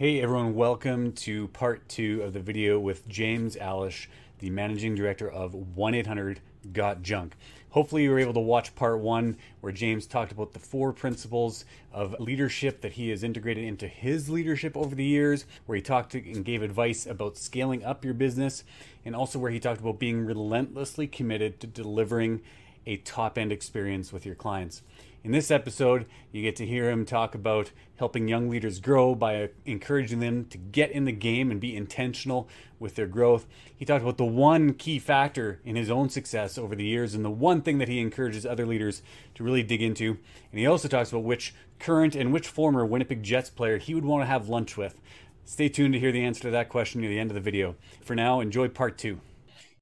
Hey everyone, welcome to part two of the video with James Alisch, the managing director of 1 800 Got Junk. Hopefully, you were able to watch part one where James talked about the four principles of leadership that he has integrated into his leadership over the years, where he talked and gave advice about scaling up your business, and also where he talked about being relentlessly committed to delivering a top end experience with your clients. In this episode, you get to hear him talk about helping young leaders grow by encouraging them to get in the game and be intentional with their growth. He talked about the one key factor in his own success over the years and the one thing that he encourages other leaders to really dig into. And he also talks about which current and which former Winnipeg Jets player he would want to have lunch with. Stay tuned to hear the answer to that question near the end of the video. For now, enjoy part two.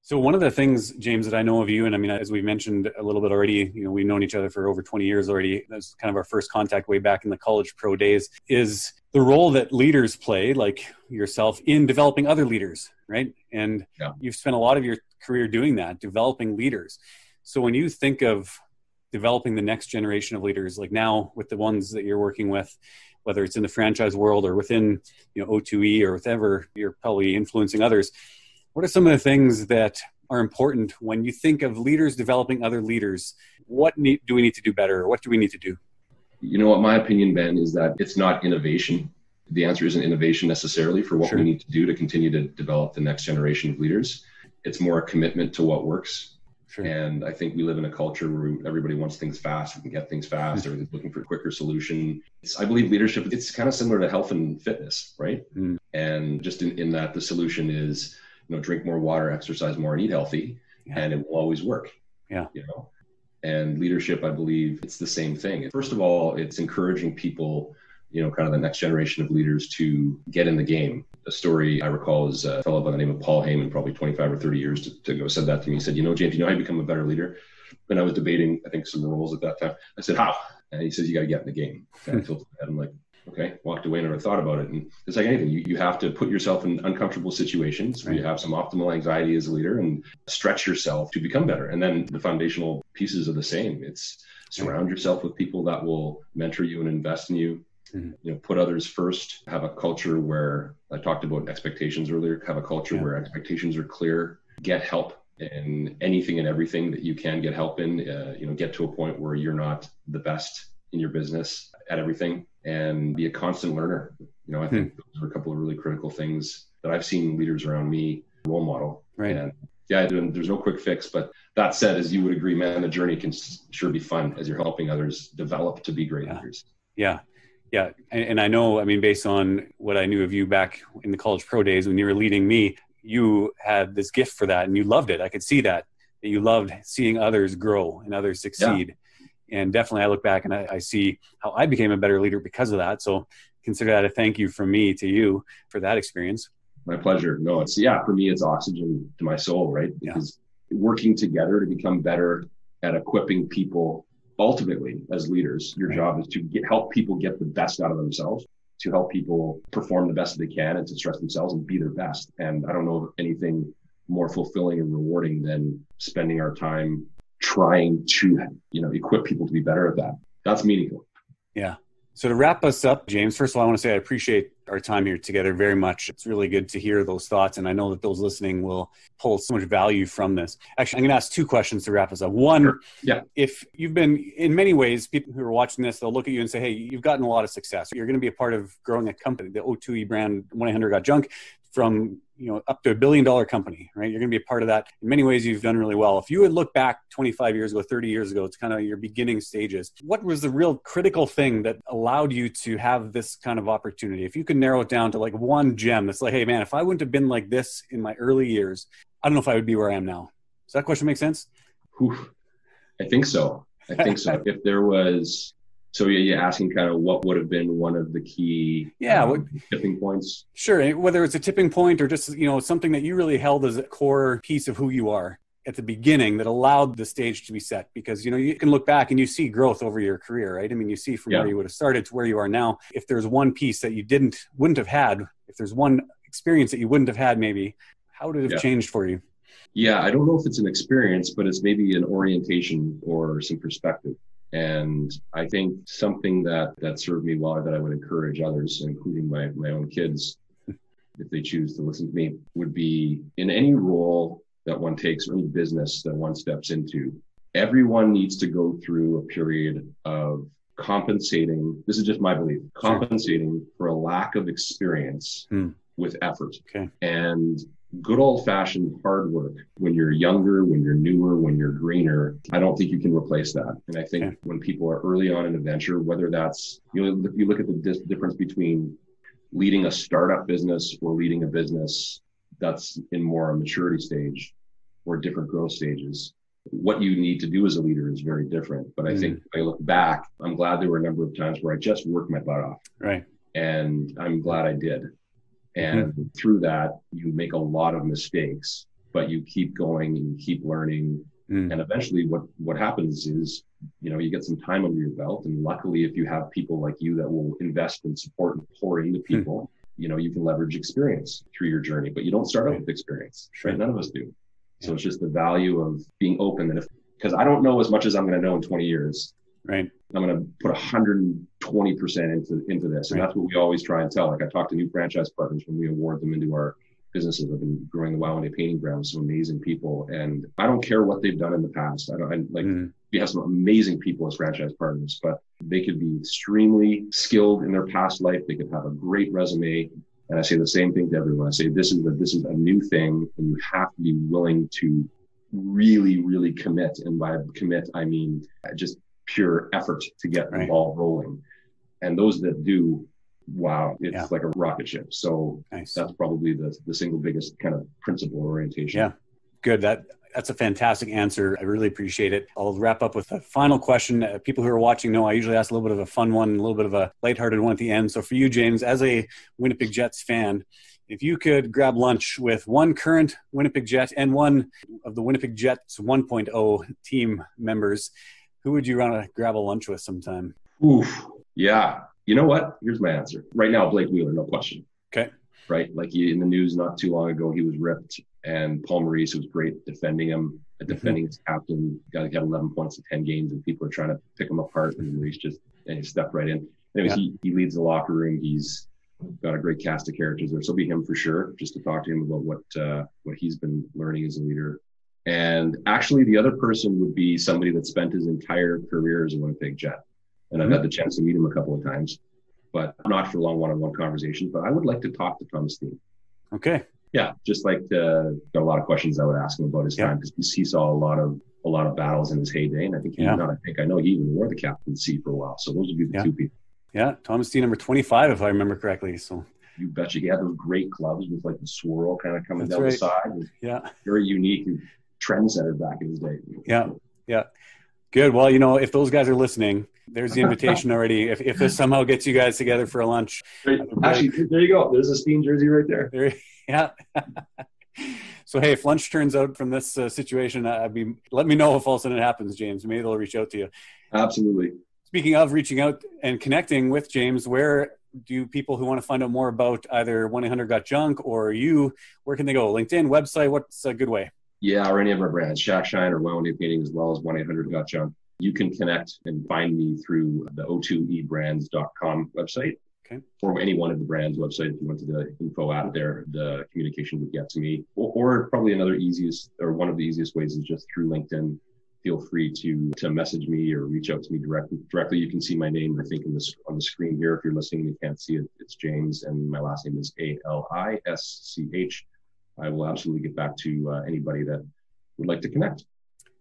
So one of the things, James, that I know of you, and I mean, as we mentioned a little bit already, you know, we've known each other for over 20 years already. That's kind of our first contact way back in the college pro days. Is the role that leaders play, like yourself, in developing other leaders, right? And yeah. you've spent a lot of your career doing that, developing leaders. So when you think of developing the next generation of leaders, like now with the ones that you're working with, whether it's in the franchise world or within you know O2E or whatever, you're probably influencing others what are some of the things that are important when you think of leaders developing other leaders? What need, do we need to do better? What do we need to do? You know what my opinion, Ben, is that it's not innovation. The answer isn't innovation necessarily for what sure. we need to do to continue to develop the next generation of leaders. It's more a commitment to what works. Sure. And I think we live in a culture where everybody wants things fast. We can get things fast. Everybody's looking for a quicker solution. It's, I believe leadership, it's kind of similar to health and fitness, right? Mm. And just in, in that the solution is you know, drink more water, exercise more, and eat healthy, yeah. and it will always work. Yeah. You know, and leadership, I believe it's the same thing. First of all, it's encouraging people, you know, kind of the next generation of leaders to get in the game. A story I recall is a fellow by the name of Paul Heyman, probably 25 or 30 years to ago, said that to me. He said, You know, James, you know how you become a better leader? When I was debating, I think, some roles at that time, I said, How? And he says, You got to get in the game. And I I'm like, okay walked away and never thought about it. And it's like anything you, you have to put yourself in uncomfortable situations where you have some optimal anxiety as a leader and stretch yourself to become better. And then the foundational pieces are the same. It's surround yourself with people that will mentor you and invest in you. Mm-hmm. you know put others first. Have a culture where i talked about expectations earlier have a culture yeah. where expectations are clear. Get help in anything and everything that you can get help in. Uh, you know get to a point where you're not the best in your business at everything and be a constant learner. You know, I think hmm. those are a couple of really critical things that I've seen leaders around me role model. Right. And yeah, there's no quick fix, but that said, as you would agree, man, the journey can sure be fun as you're helping others develop to be great yeah. leaders. Yeah. Yeah. And, and I know, I mean, based on what I knew of you back in the college pro days when you were leading me, you had this gift for that and you loved it. I could see that, that you loved seeing others grow and others succeed. Yeah and definitely I look back and I, I, see how I became a better leader because of that. So consider that a thank you from me to you for that experience. My pleasure. No, it's yeah, for me it's oxygen to my soul, right? Because yeah. working together to become better at equipping people ultimately as leaders, your right. job is to get, help people get the best out of themselves, to help people perform the best they can and to stress themselves and be their best. And I don't know of anything more fulfilling and rewarding than spending our time trying to, you know, equip people to be better at that. That's meaningful. Yeah. So to wrap us up, James, first of all, I want to say I appreciate our time here together very much. It's really good to hear those thoughts, and I know that those listening will pull so much value from this. Actually, I'm going to ask two questions to wrap us up. One, sure. yeah, if you've been in many ways, people who are watching this, they'll look at you and say, "Hey, you've gotten a lot of success. You're going to be a part of growing a company, the O2E brand, 100 Got Junk, from you know up to a billion dollar company right? You're going to be a part of that. In many ways you've done really well. If you would look back 25 years ago 30 years ago it's kind of your beginning stages. What was the real critical thing that allowed you to have this kind of opportunity? If you could narrow it down to like one gem that's like hey man if i wouldn't have been like this in my early years i don't know if i would be where i am now. Does that question make sense? Oof. i think so. I think so. If there was so you're asking kind of what would have been one of the key yeah um, tipping points. Sure whether it's a tipping point or just you know something that you really held as a core piece of who you are at the beginning that allowed the stage to be set. Because you know you can look back and you see growth over your career right? I mean you see from yeah. where you would have started to where you are now. If there's one piece that you didn't wouldn't have had if there's one experience that you wouldn't have had maybe how would it have yeah. changed for you? Yeah i don't know if it's an experience but it's maybe an orientation or some perspective And I think something that that served me well that I would encourage others, including my, my own kids, if they choose to listen to me, would be in any role that one takes or any business that one steps into, everyone needs to go through a period of compensating. This is just my belief, compensating for a lack of experience hmm. with effort. Okay. And good old fashioned hard work when you're younger, when you're newer, when you're greener. I don't think you can replace that. And I think when people are early on in a venture, whether that's, you know, you look at the dis- difference between leading a startup business or leading a business that's in more a maturity stage or different growth stages. What you need to do as a leader is very different. But I mm. think I look back, I'm glad there were a number of times where I just worked my butt off. Right. And I'm glad I did. And mm-hmm. through that, you make a lot of mistakes, but you keep going and you keep learning. Mm. And eventually what, what happens is, you know, you get some time under your belt. And luckily, if you have people like you that will invest and support and pour into hmm. people, mm. you know, you can leverage experience through your journey, but you don't start out with experience, right? None of us do. So it's just the value of being open. And if, because I don't know as much as I'm going to know in 20 years. Right. I'm going to put 120% into, into this. And right. that's what we always try and tell. Like I talk to new franchise partners when we award them into our businesses. I've been growing the Wow Painting Ground, some amazing people. And I don't care what they've done in the past. I don't I, like, mm. we have some amazing people as franchise partners, but they could be extremely skilled in their past life. They could have a great resume. And I say the same thing to everyone. I say this is a, this is a new thing, and you have to be willing to really, really commit. And by commit, I mean just pure effort to get right. the ball rolling. And those that do, wow, it's yeah. like a rocket ship. So nice. that's probably the the single biggest kind of principle orientation. Yeah, good. That that's a fantastic answer. I really appreciate it. I'll wrap up with a final question. Uh, people who are watching know I usually ask a little bit of a fun one, a little bit of a lighthearted one at the end. So for you, James, as a Winnipeg Jets fan, if you could grab lunch with one current Winnipeg Jet and one of the Winnipeg Jets 1.0 team members, who would you want to grab a lunch with sometime? Oof. Yeah. You know what? Here's my answer. Right now, Blake Wheeler, no question. Okay. Right. Like he, in the news not too long ago, he was ripped and Paul Maurice was great defending him, mm-hmm. defending mm-hmm. his captain. Got, got 11 points in 10 games, and people are trying to pick him apart. And Maurice just and he stepped right in. Anyways, yeah. he, he leads the locker room. He's got a great cast of characters there. So be him for sure, just to talk to him about what uh, what he's been learning as a leader. And actually, the other person would be somebody that spent his entire career as a Winnipeg Jet. And I've had the chance to meet him a couple of times, but not for long one-on-one conversations. But I would like to talk to Thomas Steen. Okay, yeah, just like uh, got a lot of questions I would ask him about his yeah. time because he saw a lot of a lot of battles in his heyday, and I think he yeah. not. I think I know he even wore the captaincy for a while. So those would be the yeah. two people. Yeah, Thomas Steen, number twenty-five, if I remember correctly. So you betcha. He had those great clubs with like the swirl kind of coming That's down right. the side. Yeah, very unique and trendsetter back in his day. Yeah, yeah, good. Well, you know, if those guys are listening, there's the invitation already. If, if this somehow gets you guys together for a lunch, actually, there you go. There's a Steen jersey right there. there yeah. so hey, if lunch turns out from this uh, situation, I'd be let me know if all of a sudden it happens, James. Maybe they'll reach out to you. Absolutely. Speaking of reaching out and connecting with James, where do people who want to find out more about either 1 800 Got Junk or you, where can they go? LinkedIn, website, what's a good way? Yeah, or any of our brands, Shack Shine or Wow Painting, as well as 1 800 Got Junk. You can connect and find me through the o2ebrands.com website. Okay. Or any one of the brand's website, if you went to the info out there, the communication would get to me. Or, or, probably another easiest, or one of the easiest ways is just through LinkedIn. Feel free to to message me or reach out to me directly. Directly, you can see my name. I think in this on the screen here. If you're listening, and you can't see it. It's James, and my last name is A L I S C H. I will absolutely get back to uh, anybody that would like to connect.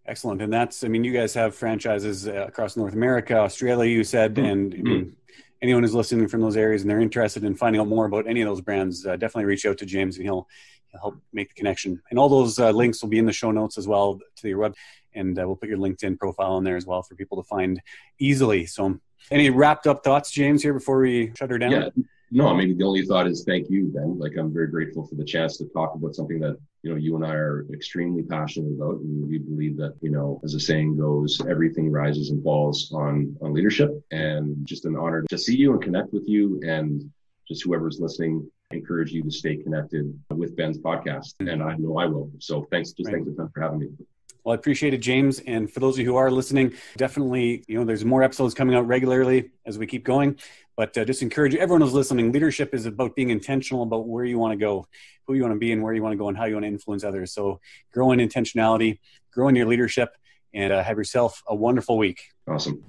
Excellent, and that's I mean, you guys have franchises uh, across North America, Australia. You said, mm-hmm. and I mean, anyone who's listening from those areas and they're interested in finding out more about any of those brands, uh, definitely reach out to James and he'll, he'll help make the connection. And all those uh, links will be in the show notes as well to your web. And uh, we'll put your LinkedIn profile in there as well for people to find easily. So, any wrapped up thoughts, James, here before we shut her down? Yeah, no, maybe the only thought is thank you, Ben. Like I'm very grateful for the chance to talk about something that, you know, you and I are extremely passionate about. And we believe that, you know, as the saying goes, everything rises and falls on, on leadership and just an honor to see you and connect with you and just whoever's listening, encourage you to stay connected with Ben's podcast. And I know I will. So thanks, just right. thanks a ton for having me. Well, I appreciate it, James. And for those of you who are listening, definitely, you know, there's more episodes coming out regularly as we keep going. But uh, just encourage everyone who's listening. Leadership is about being intentional about where you want to go, who you want to be, and where you want to go, and how you want to influence others. So, grow in intentionality, grow in your leadership, and uh, have yourself a wonderful week. Awesome.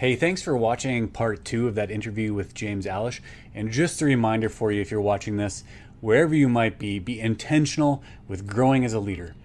Hey, thanks for watching part two of that interview with James Alisch. And just a reminder for you if you're watching this, wherever you might be, be intentional with growing as a leader.